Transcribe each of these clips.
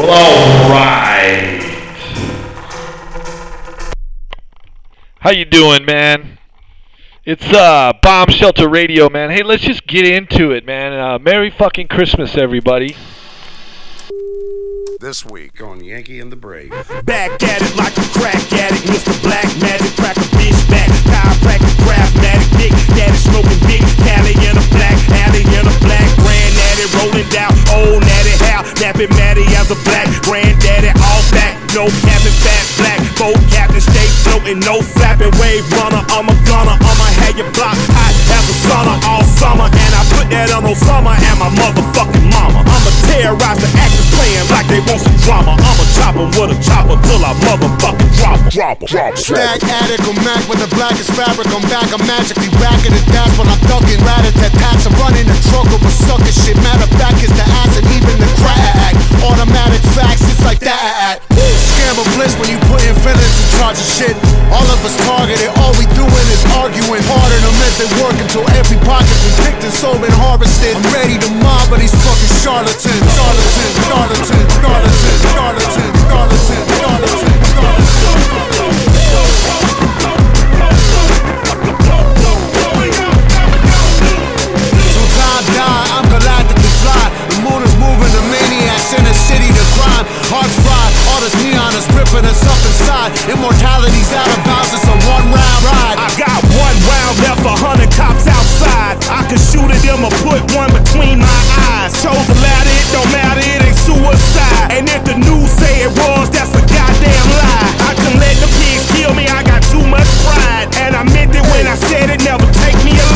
Well, alright. How you doing, man? It's uh Bomb Shelter Radio, man. Hey, let's just get into it, man. Uh, Merry fucking Christmas, everybody. This week on Yankee and the Brave. Back at it like a crack addict, Mr. Black Magic, crack a bitch back. Chiropractic, craftmatic, dick, daddy smoking big, Cali in a black alley in a black granddaddy rolling down, old natty how, napping Matty as a black granddaddy, all back, no cabin, fat black, boat captain, stay floating, no flapping, wave runner, I'm a gunner, I'ma have your block hot as a sauna all summer, and I put that on Osama and my motherfucking mama. I'ma terrorize the actors playing like they want some drama. I'ma chop 'em with a chopper till I motherfucking drop 'em. Drop 'em. Drop 'em. Stack addict or Mac when the blackest fabric I'm back. I'm magically racking it. That's when I'm ducking. Rat at that tax. I'm running the truck over sucker shit. Matter of fact, is the and even the crack. Automatic facts, it's like that. Scam of bliss when you put in villains in charge of shit. All of us targeted. All we doing is arguing. Harder to miss it work until every pocket been picked and sold and harvested. I'm ready to mob, but these fucking charlatans. Charlatan, charlatan, charlatan, charlatan, charlatan, charlatan, charlatan. Is us up inside. Immortality's out of bounds, it's a one round ride. I got one round left, a hundred cops outside. I could shoot at them or put one between my eyes. Chose the latter, it don't matter, it ain't suicide. And if the news say it was, that's a goddamn lie. I can let the pigs kill me, I got too much pride. And I meant it when I said it, never take me alive.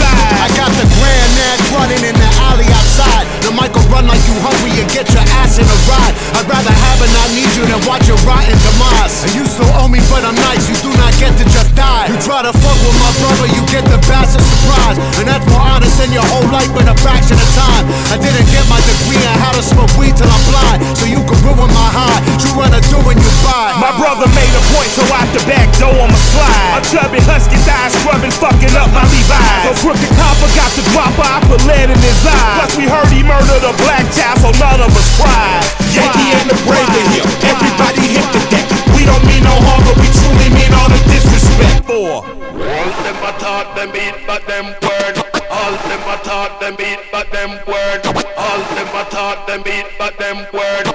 Run like you hungry and get your ass in a ride. I'd rather have and not need you than watch your rotten demise. And you still owe me, but I'm nice. You do not get to just die. You try to fuck with my brother, you get the bastard surprise. And that's more honest than your whole life in a fraction of time. I didn't get my degree in how to smoke weed till I'm blind. So you can ruin my high. You wanna do when you buy. My brother made a point, so out the back door I'ma slide. A chubby husky thigh scrubbing, fucking up my Levi's. So crooked copper got the dropper, I put lead in his eye. Plus we heard he murdered a black child, so none of us cried. Yankee and the brave in here, everybody hit the deck. We don't mean no harm, but we truly mean all the disrespect for. All them a talk, them beat, but them word. All them a talk, them beat, but them word. All them a talk, them beat, but them word.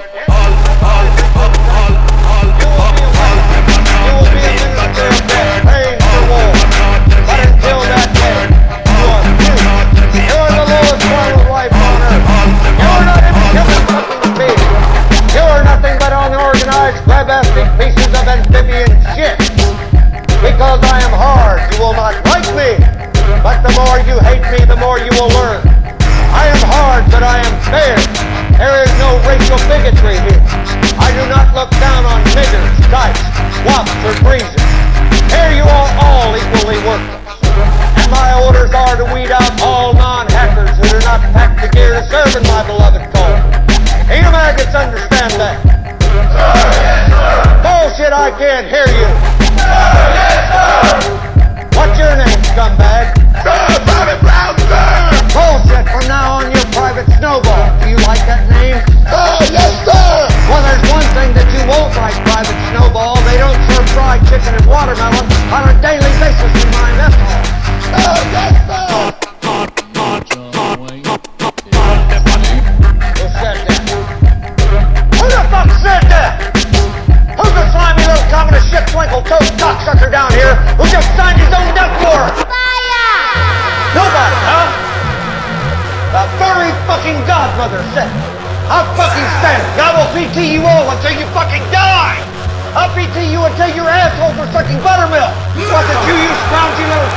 Will not like me. But the more you hate me, the more you will learn. I am hard, but I am fair. There is no racial bigotry here. I do not look down on niggers, dykes, wops, or breezes. Here you are all equally worthless. And my orders are to weed out all non-hackers who do not pack the gear to serve in my beloved cause. You maggots understand that? Yes, sir. Bullshit, I can't hear you. What's your name, scumbag? Bobby Brown. Bullshit, from now on you're Private Snowball. Do you like that name? Oh, yes, sir. Well, there's one thing that you won't like, Private Snowball. They don't serve fried chicken and watermelon on a daily basis in my mess hall. yes, sir. Communist shit twinkle toast cocksucker down here who just signed his own death warrant? Fire! Nobody, huh? The furry fucking godmother said. I'll fucking stand it. I will PT you all until you fucking die. I'll PT you until your asshole for sucking buttermilk. What did you, you scroungy little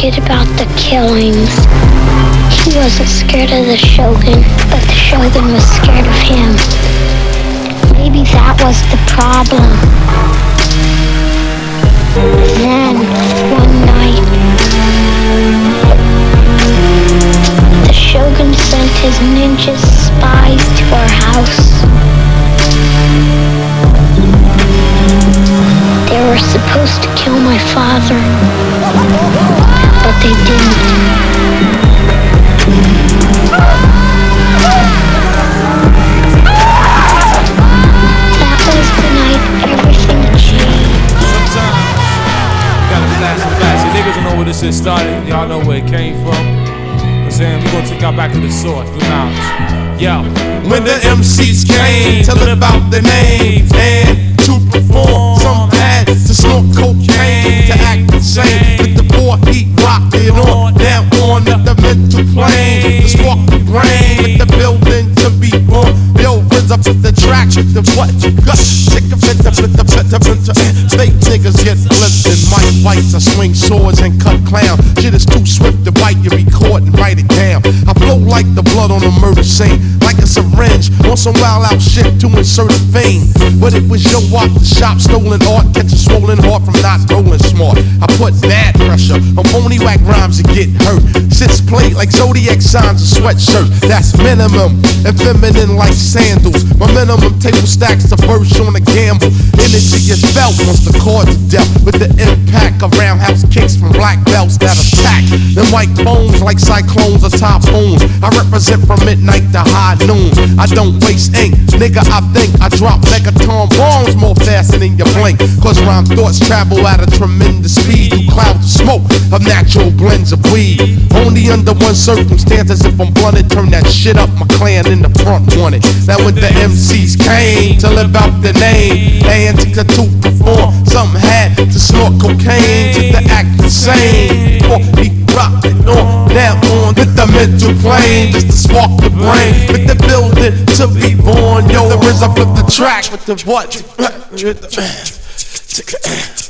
forget about the killings. He wasn't scared of the Shogun, but the Shogun was scared of him. Maybe that was the problem. Then, one night, the Shogun sent his ninja spies to our house. They were supposed to kill my father, came from. Saying we gonna take y'all back to the source, the knowledge. Yo, When the MCs came to live out their names and to perform, some had to snort cocaine to act insane. With the poor heat rocking on down on the mental plane, the spark the brain, with the building to be born. Yo, rinse up with the track, with the what you got. Sick of it, the the the the Fake niggas get and fights. I swing swords and cut clown. Shit is too swift to bite. You record and write it down. I flow like the blood on a murder scene, like a syringe on some wild out shit to insert a vein. But it was your walk the shop, stolen art, catch a swollen heart from not rolling smart. I put bad pressure on phony whack rhymes to get hurt. Sits plate like zodiac signs and sweatshirt. That's minimum and feminine like sandals. My minimum table stacks the verse on a gamble. Energy is felt once the cards are dealt with the impact of roundhouse kicks from black belts that attack. The white bones like cyclones or typhoons. I represent from midnight to high noon. I don't waste ink, nigga. I think I drop megaton bombs more faster than you blink. Cause rhyme thoughts travel at a tremendous speed through clouds of smoke of natural blends of weed. Only under one circumstance, as if I'm blunted, turn that shit up. My clan in the front wanted. Now when the MCs came to live out the name, and to perform, something had to snort cocaine to the act insane. Or he on down on with the mental plane, just to spark the brain, with the building to be born. Yo, the RZA flip the track with the what?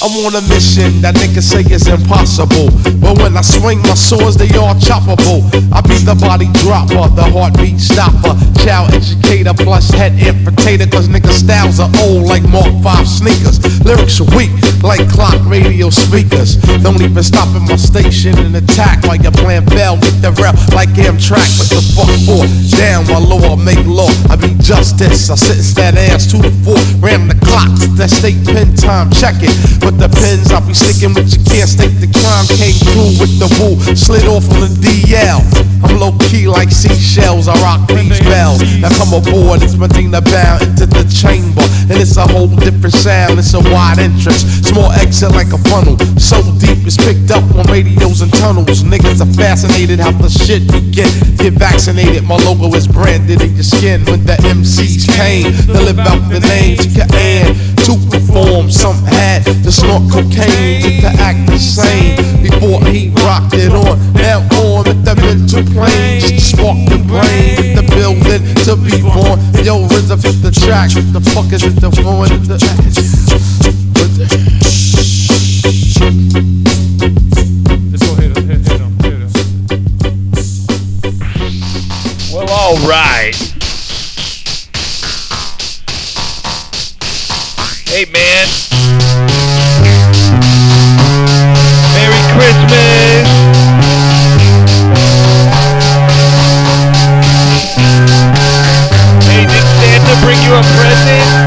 I'm on a mission that niggas say is impossible. But when I swing my swords, they all choppable. I be the body dropper, the heartbeat stopper, child educator plus head infiltrator. Cause niggas styles are old like Mark 5 sneakers. Lyrics are weak like clock radio speakers. Don't even stop at my station and attack while you're playing bell with the rep like Amtrak. What the fuck for? Down my law, make law. I be justice. I sentence that ass to floor. Ram the clock, that state pen time, check it. But the pens I'll be sticking with you can't state the crime. Came through with the woo, slid off on the DL. I'm low key like seashells, I rock these bells. Now come aboard, it's Medina bound into the chamber. And it's a whole different sound, it's a wide entrance. Small exit like a funnel. So deep it's picked up on radios and tunnels. Niggas are fascinated how the shit we get. Get vaccinated, my logo is branded in your skin. When the MCs came they live out the name, to your and to perform. Some had to snort cocaine just to act the same. Before he rocked it on, now on with the mental plane. Just to spark the brain the building to be born. Yo, RZA fit the track. What the fuck is it? The in the present?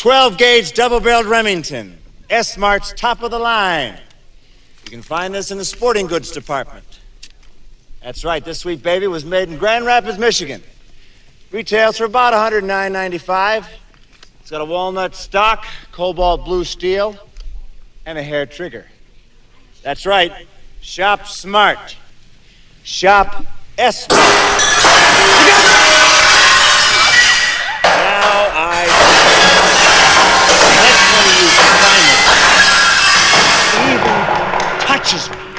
12 gauge double barreled Remington. S Mart's top of the line. You can find this in the sporting goods department. That's right, this sweet baby was made in Grand Rapids, Michigan. Retails for about $109.95. It's got a walnut stock, cobalt blue steel, and a hair trigger. That's right. Shop smart. Shop S. Now touches me.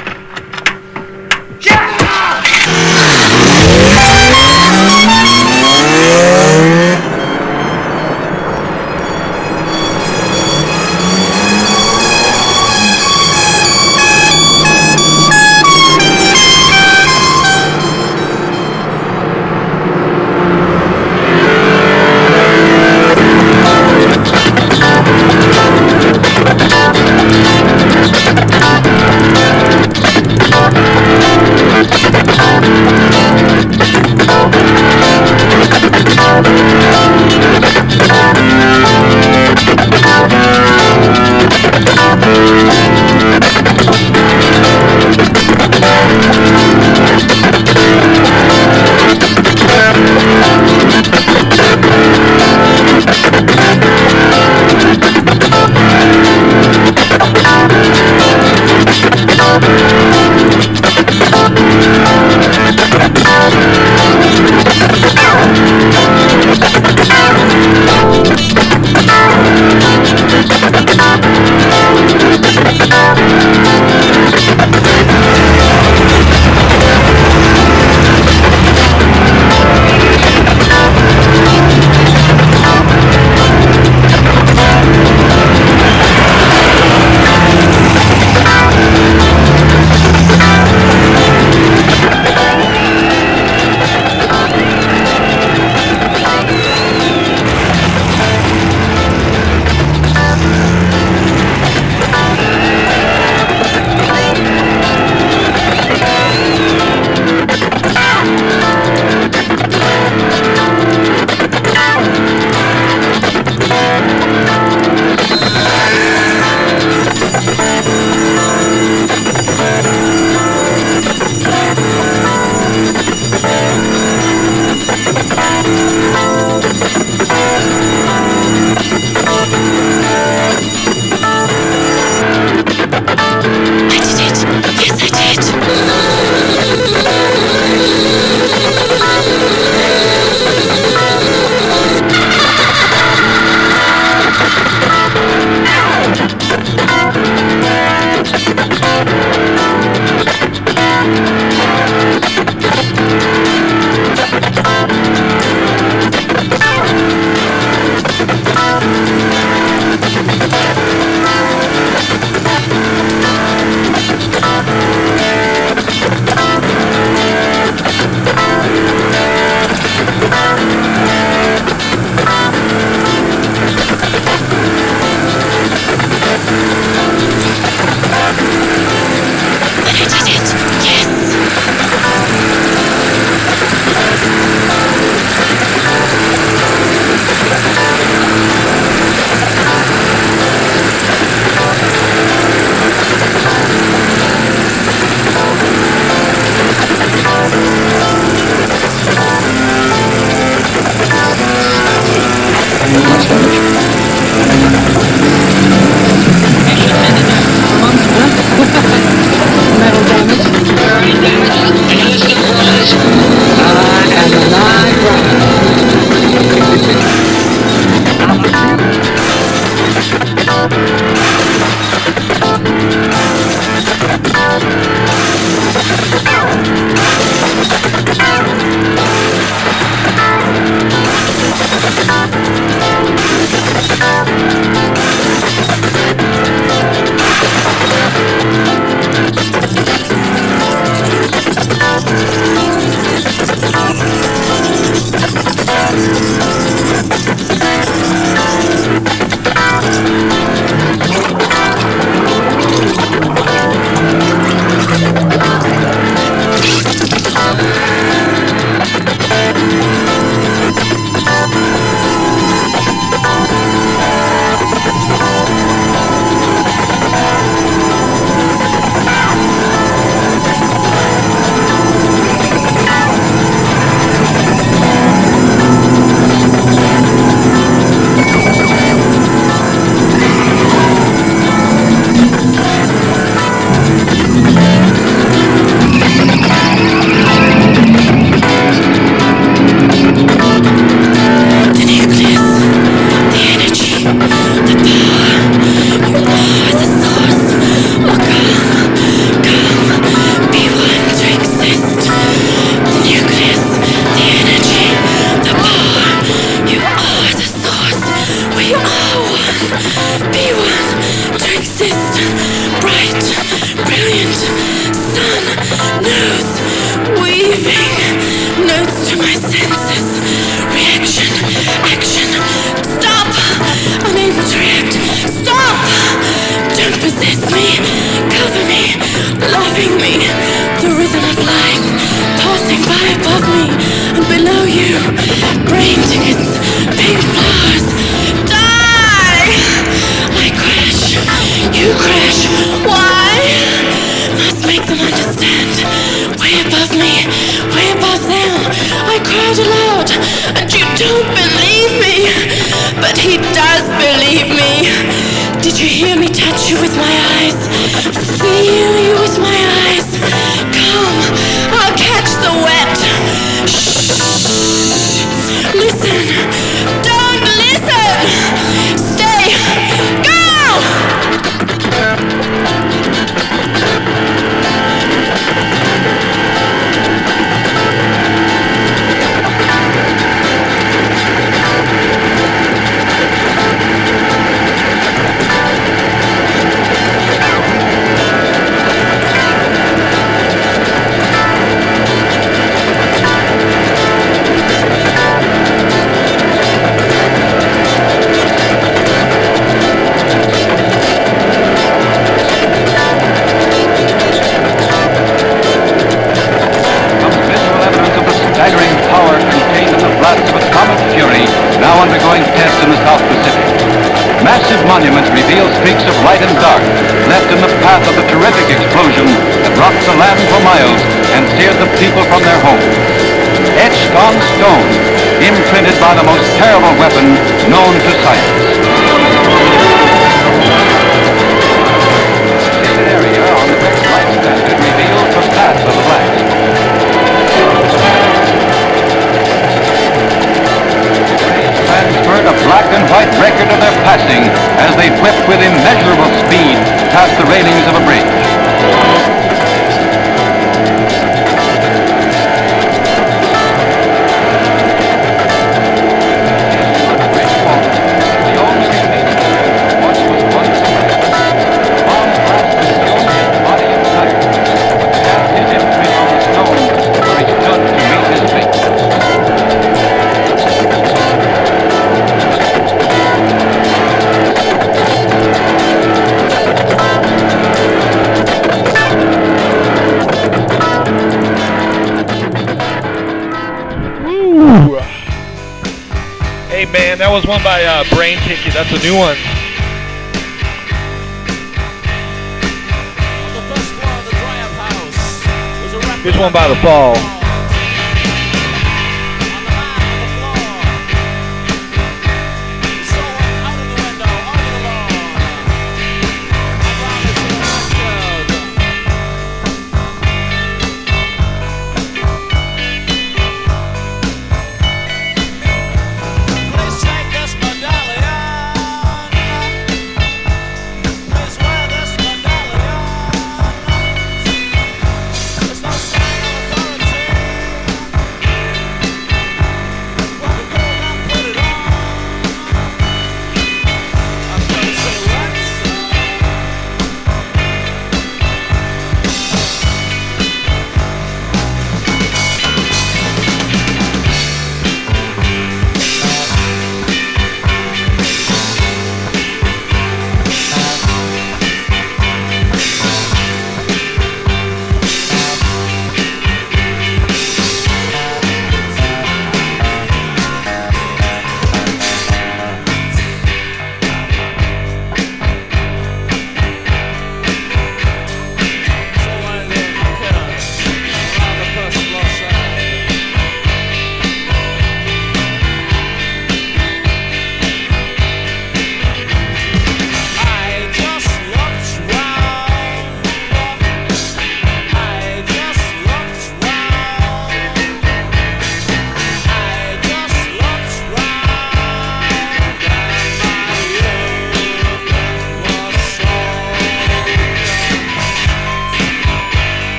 That's a new one. Here's one by The Fall.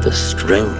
the strength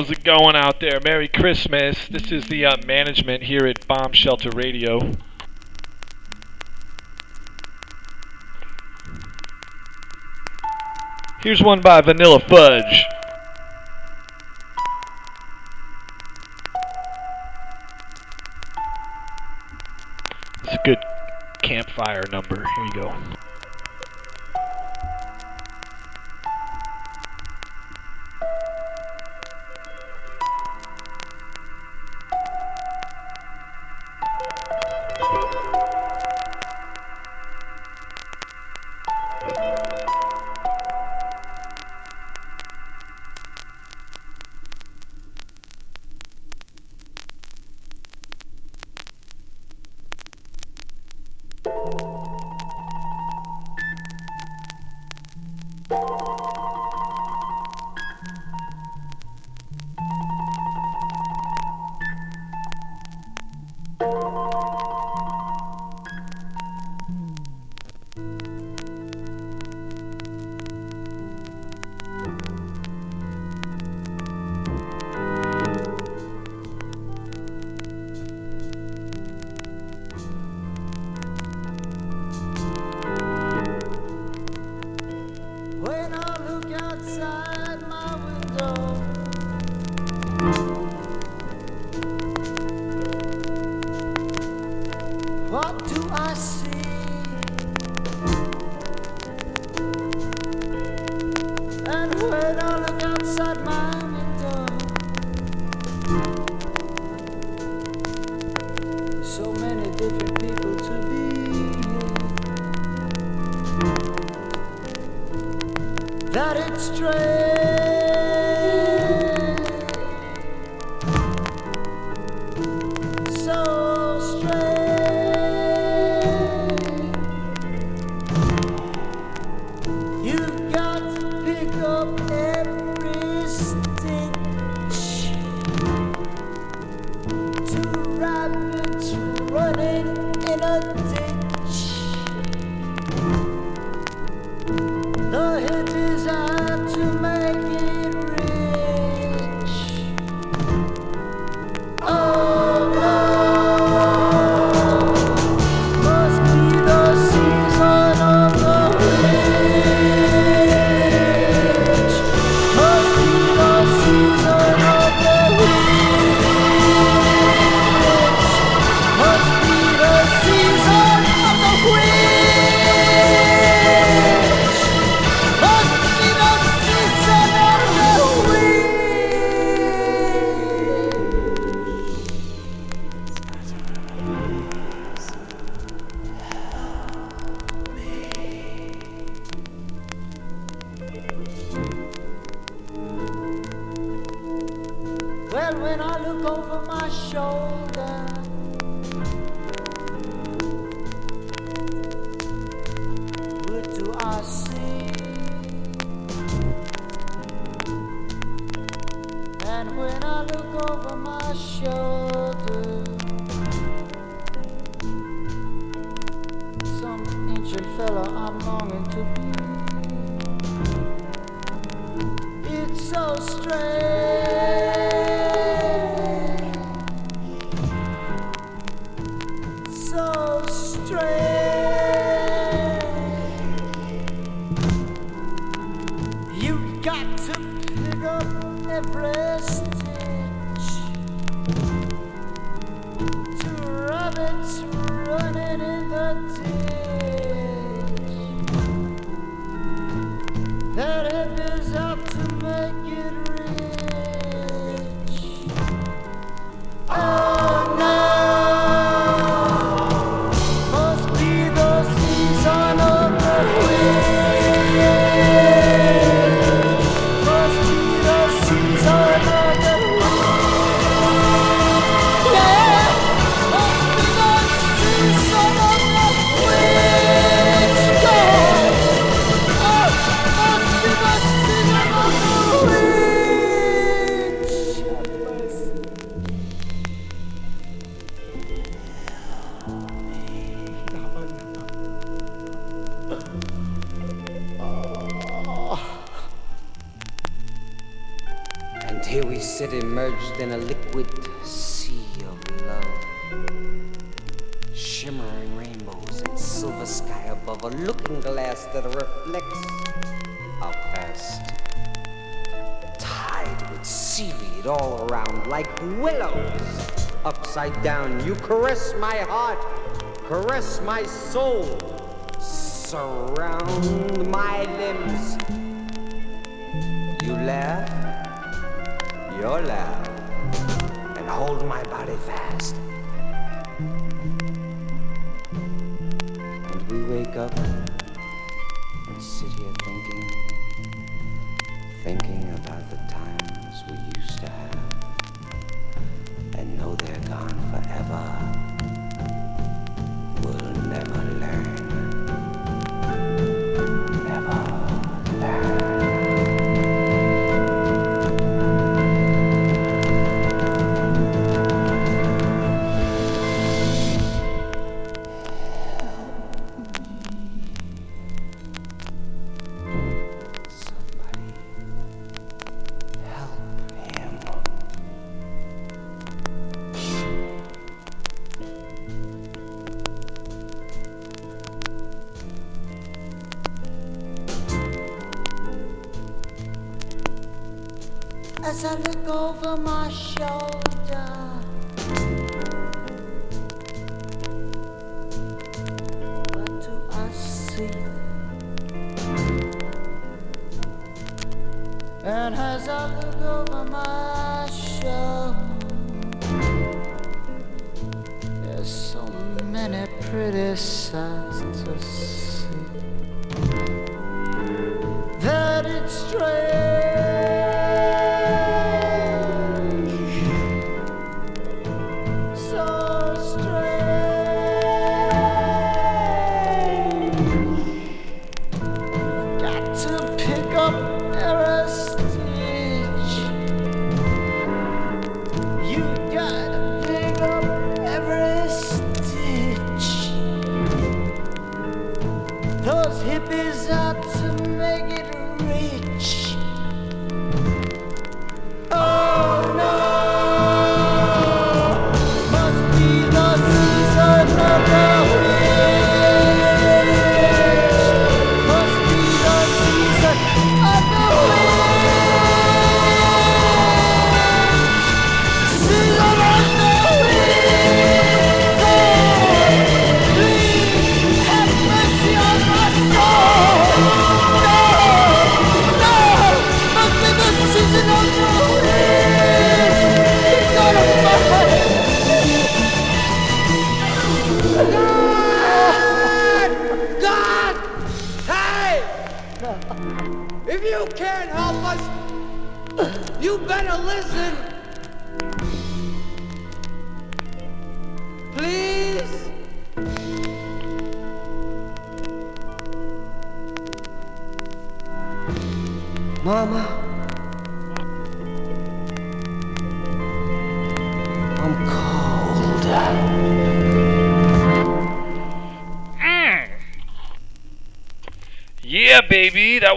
How's it going out there? Merry Christmas. This is the uh, management here at Bomb Shelter Radio. Here's one by Vanilla Fudge.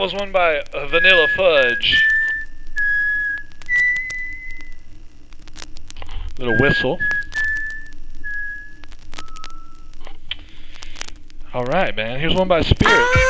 was one by Vanilla Fudge. Little whistle. All right, man. Here's one by Spirit.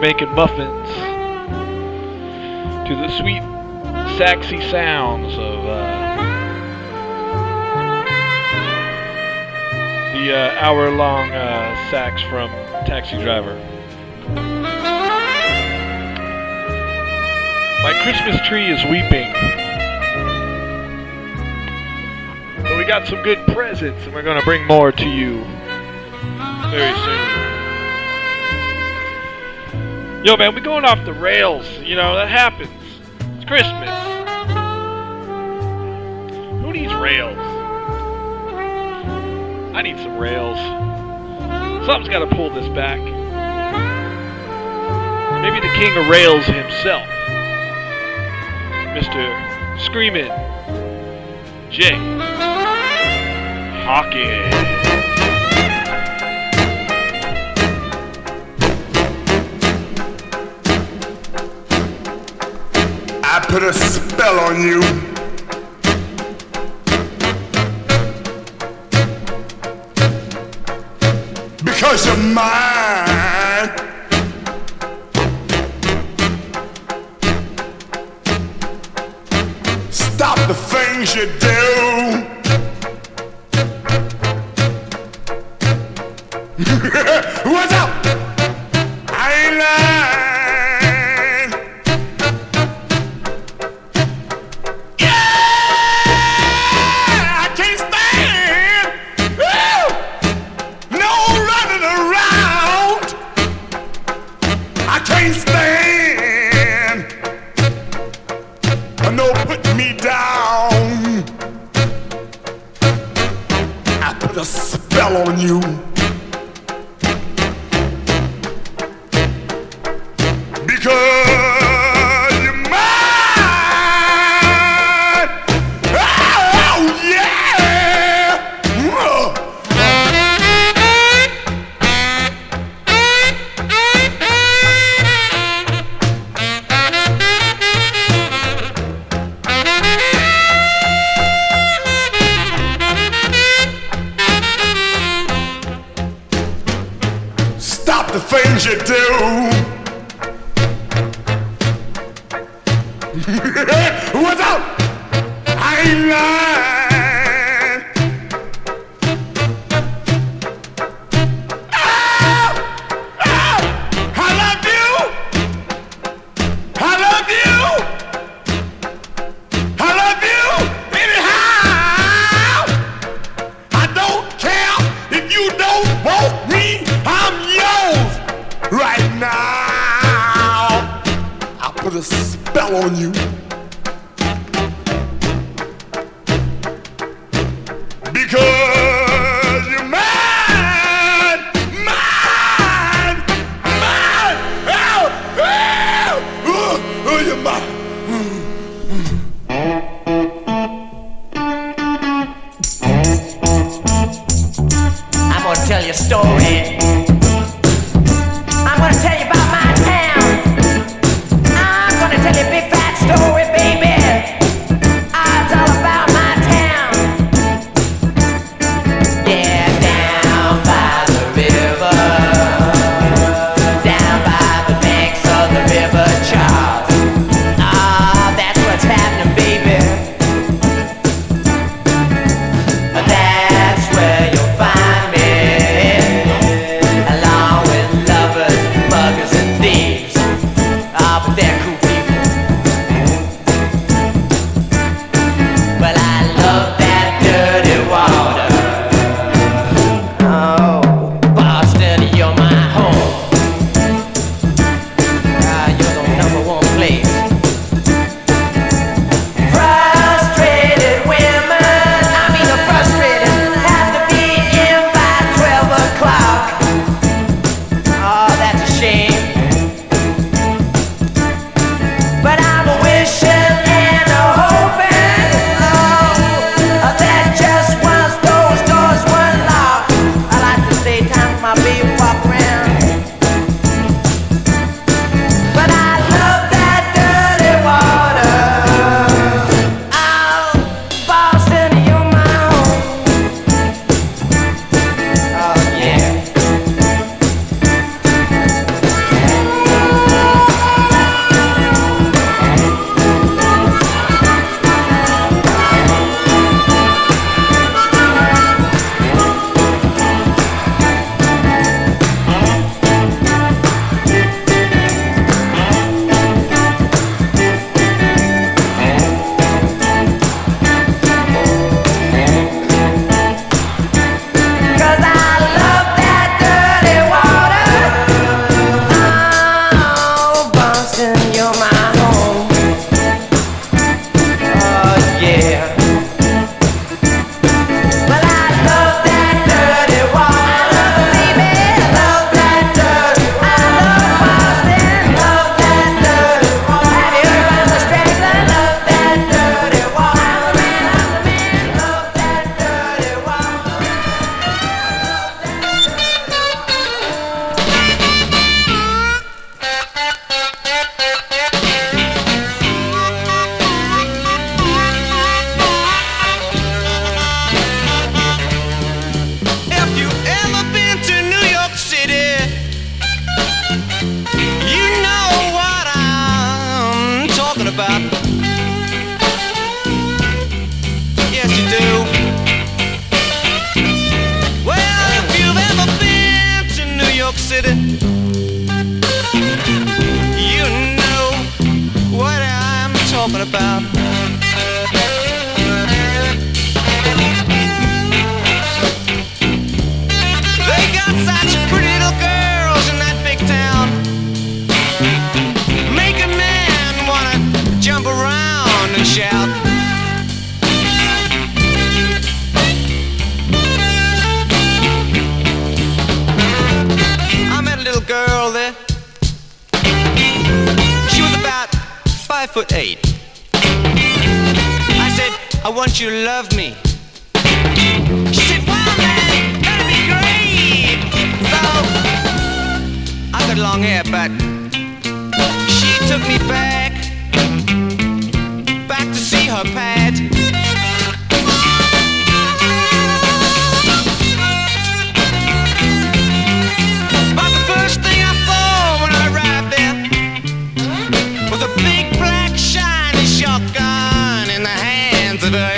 making muffins to the sweet, sexy sounds of uh, the uh, hour-long uh, sax from Taxi Driver. My Christmas tree is weeping. But we got some good presents, and we're going to bring more to you very soon. Yo, man, we're going off the rails. You know, that happens. It's Christmas. Who needs rails? I need some rails. Something's got to pull this back. Maybe the king of rails himself. Mr. Screamin' Jay Hawkins. put a spell on you. Because you're mine.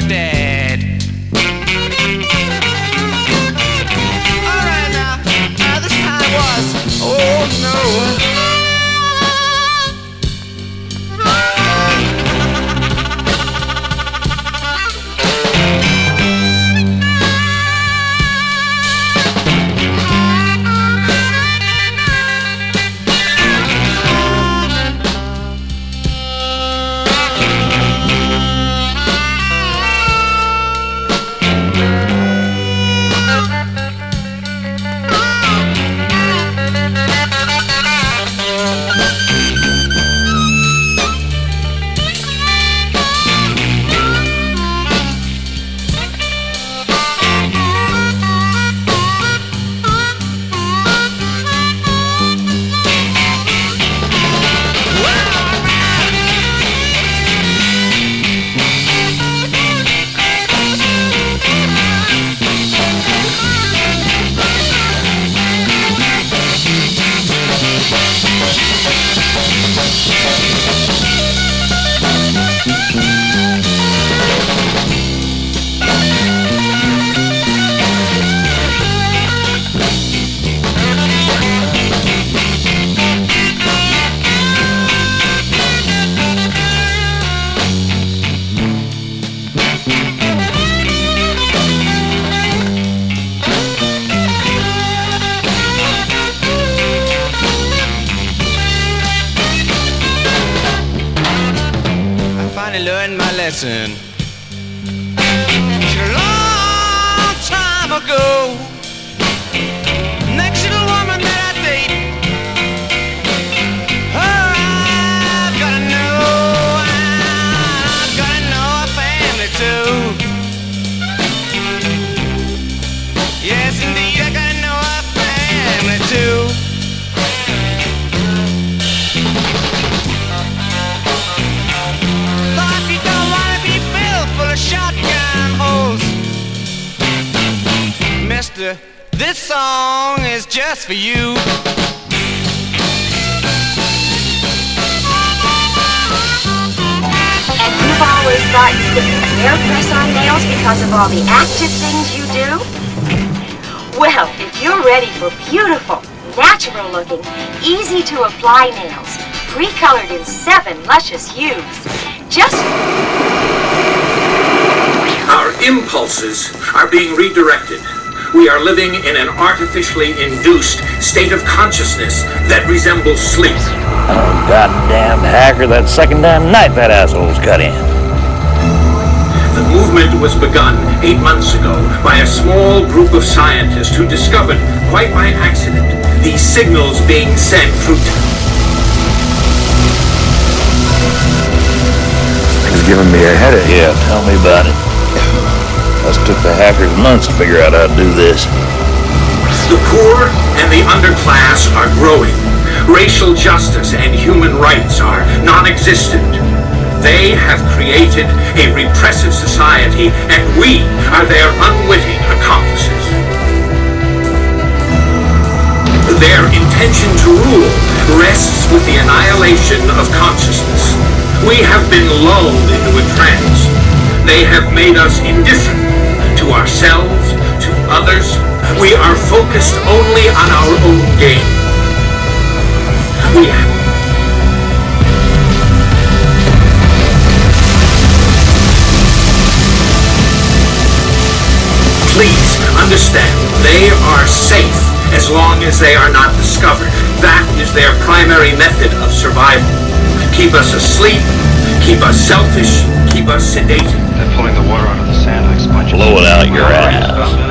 birthday. Easy to apply nails, pre-colored in seven luscious hues, just Our impulses are being redirected. We are living in an artificially induced state of consciousness that resembles sleep. Oh, goddamn hacker, that second damn night that asshole's cut in. The movement was begun eight months ago by a small group of scientists who discovered, quite by accident, these signals being sent through. He's giving me a headache. Yeah, tell me about it. Us took the hackers months to figure out how to do this. The poor and the underclass are growing. Racial justice and human rights are non-existent. They have created a repressive society, and we are their unwitting accomplices. Their intention to rule rests with the annihilation of consciousness. We have been lulled into a trance. They have made us indifferent to ourselves, to others. We are focused only on our own gain. We Please understand, they are safe as long as they are not discovered. That is their primary method of survival. Keep us asleep, keep us selfish, keep us sedated. They're pulling the water out of the sand like sponges. Blow it out your ass.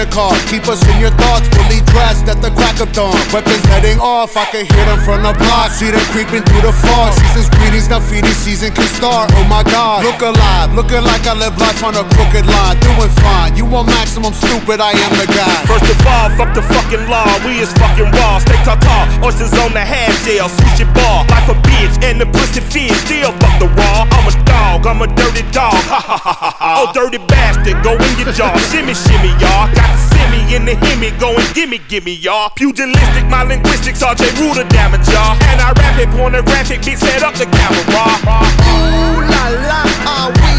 Keep us in your thoughts. Fully dressed at the crack of dawn. Weapons heading off. I can hear them from the block. See them creeping through the fog. Season's greetings. Graffiti season can start. Oh my god. Look alive. Looking like I live life on a crooked line. Doing fine. You want maximum stupid. I am the guy. First of all, fuck the fucking law. We is fucking raw. Stay tall, tall. Oysters on the half shell. it, ball. Life a bitch and the pussy fish. Still fuck the raw. I'm a dog. Go in your jaw. shimmy, shimmy, y'all. Got the simmy in the himmy. Go and gimme, gimme, y'all. Pugilistic, my linguistics. RJ Ruler damage, y'all. And I rap it pornographic. Bitch, set up the camera. Ooh la la, ah wee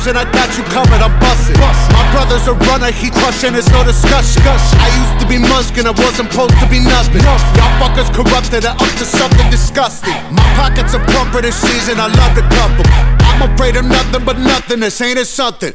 And I got you covered, I'm busting. My brother's a runner, he crushing, it's no discussion. I used to be Muskin, I wasn't supposed to be nothing. Y'all fuckers corrupted, I up to something disgusting. My pockets are plumper this season, I love to couple. I'm afraid of nothing but nothing, this ain't it something.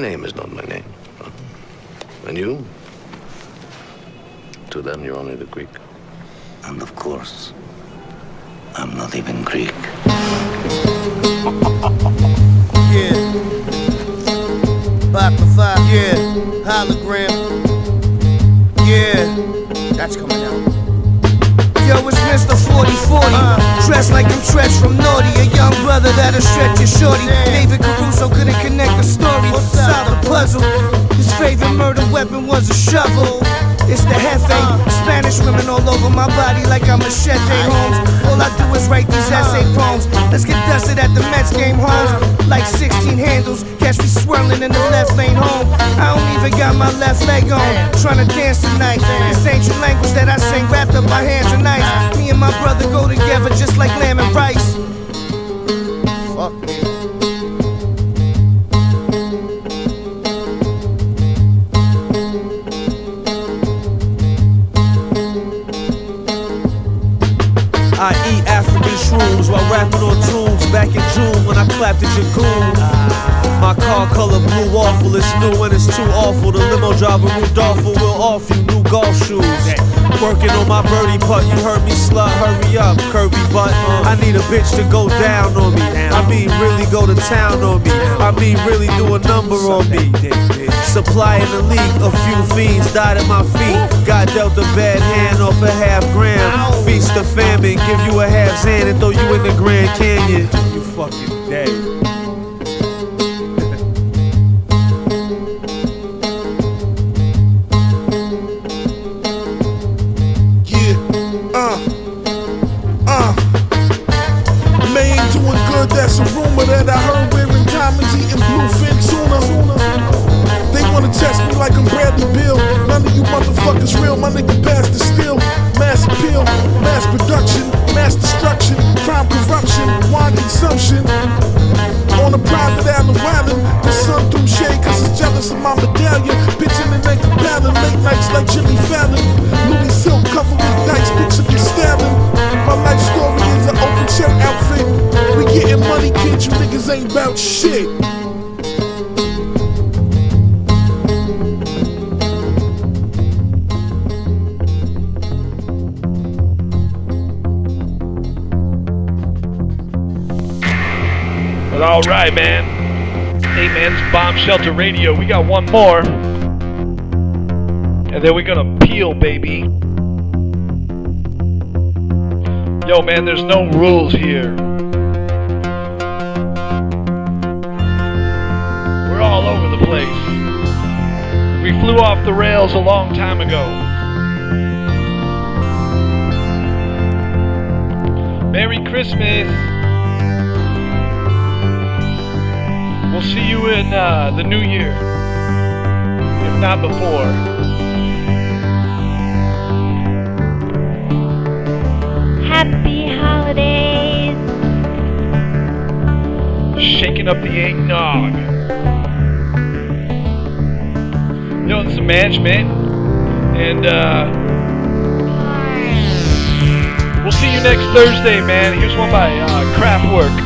name is not my name. And you? To them, you're only the Greek. And of course, I'm not even Greek. Yeah. Five for five. Yeah. Hologram. Yeah. That's coming out. Yo, it's Mr. 4040. Dressed like I'm Treach from Naughty. A young brother that'll stretch your shorty. David Caruso couldn't connect the story. Solve the puzzle. His favorite murder weapon was a shovel. It's the Hefe. Spanish women all over my body like I'm a Machete Holmes. All I do is write these essay poems. Let's get dusted at the Mets game homes. Like 16 handles. Catch me swirling in the left lane home. I don't even got my left leg on. Trying to dance tonight. This ancient language that I sing wrapped up my hands and knives. Me and my brother go together just like lamb and rice. Fuck me. Rapping on tunes back in June when I clapped at your goon. My car color blue awful, it's new and it's too awful. The limo driver Rudolfo will off you new golf shoes. Working on my birdie putt, you heard me slut, hurry up, curvy butt. I need a bitch to go down on me. I mean, really go to town on me. I mean, really do a number on me. Supply in the league, a few fiends died at my feet. Got dealt a bad hand off a half gram. Feast the famine, give you a half Zan and throw you in the Grand Canyon. You fucking dead. Rumor that I heard wearing diamonds, eating bluefin tuna. They wanna test me like I'm Bradley Beal. None of you motherfuckers real, my nigga passed the steel. Mass appeal, mass production, mass destruction, crime, corruption, wine consumption. On a private island, wildin', the sun through shade, cause it's jealous of my medallion. Bitchin' and ain't compelling, late nights like Jimmy Fallon. Louis Silk covered with dice, picture me stabbing. My life story is an open check outfit. Money, you niggas ain't bout shit. But all right, man. Hey, man, it's Bomb Shelter Radio. We got one more. And then we're gonna peel, baby. Yo, man, there's no rules here. All over the place. We flew off the rails a long time ago. Merry Christmas. We'll see you in uh, the new year, if not before. Happy holidays. Shaking up the eggnog. Is management, and uh, we'll see you next Thursday, man. Here's one by uh.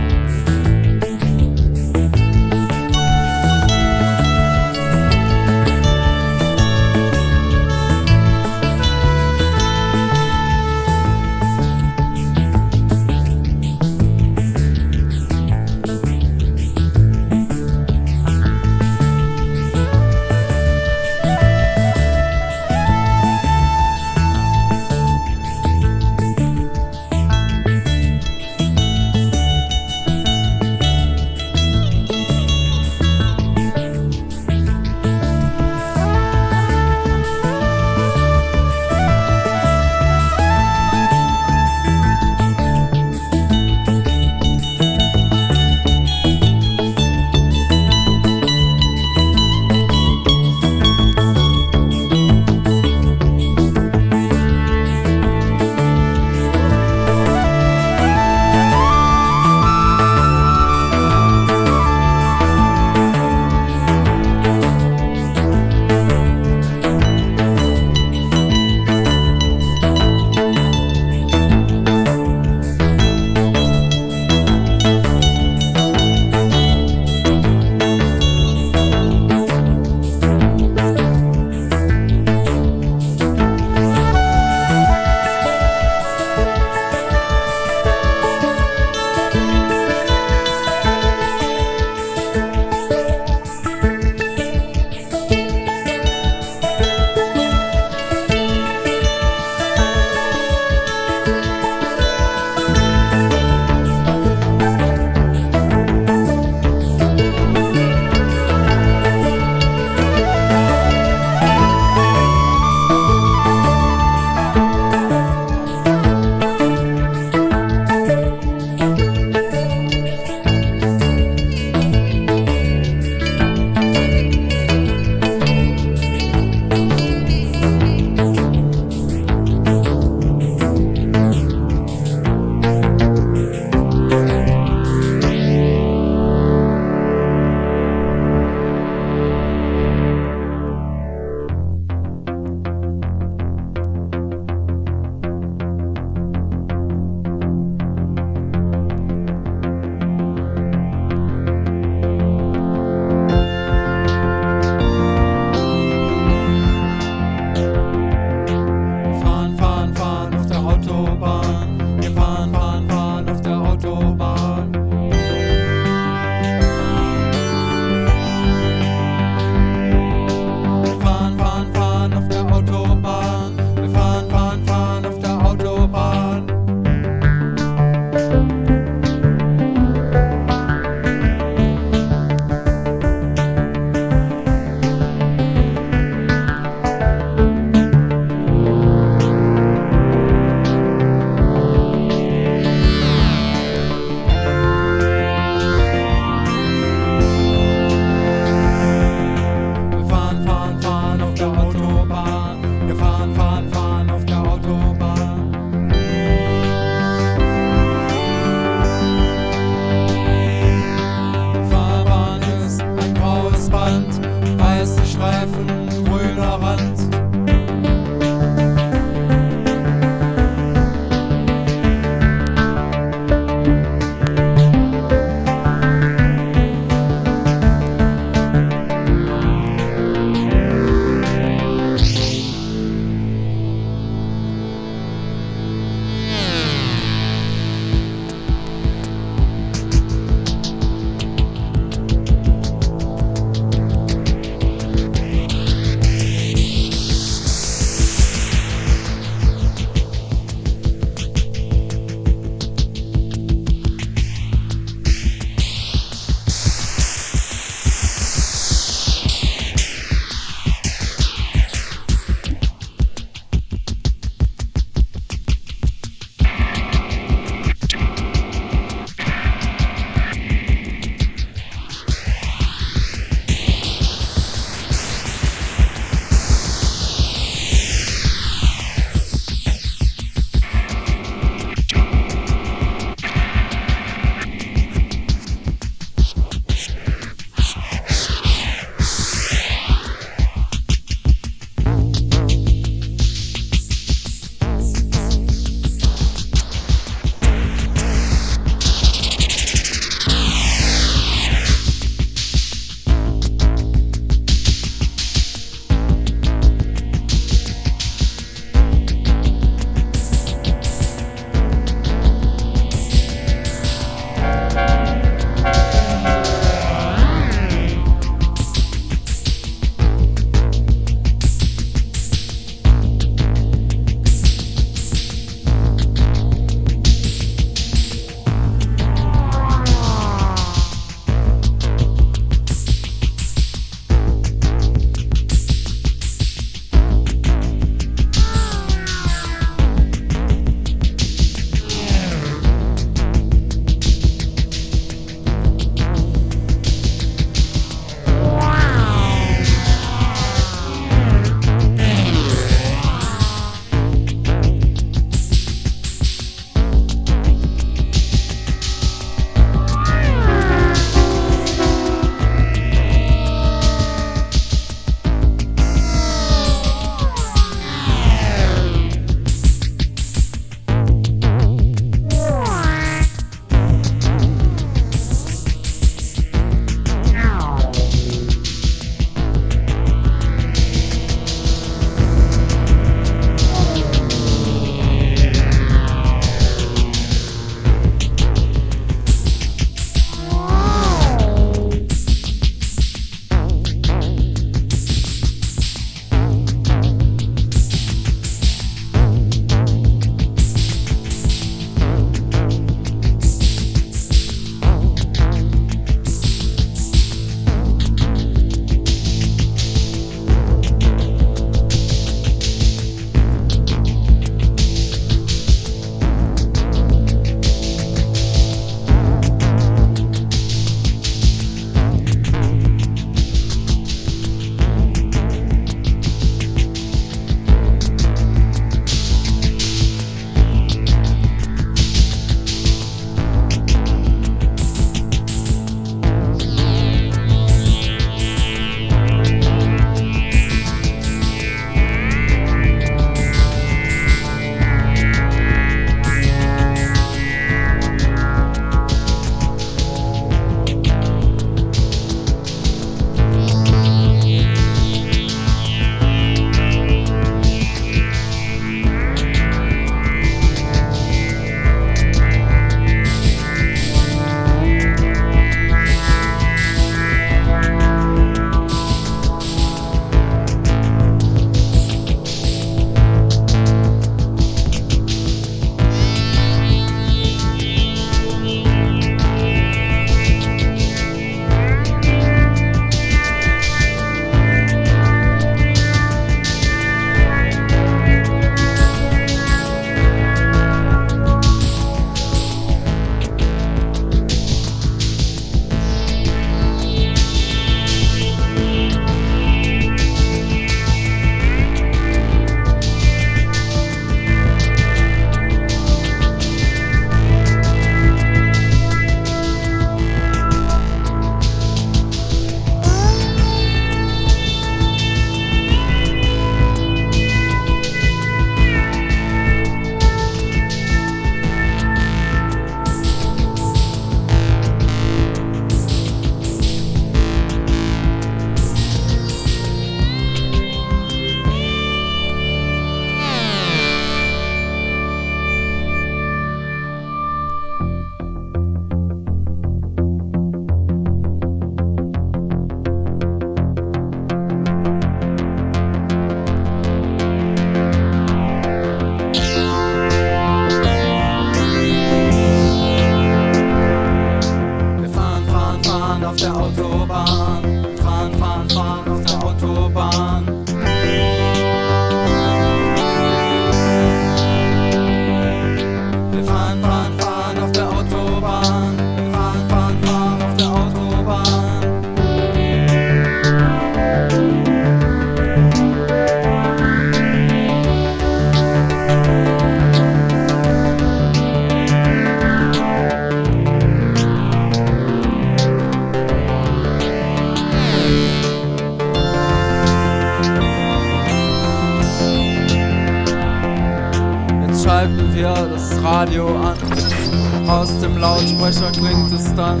Aus dem Lautsprecher klingt es dann.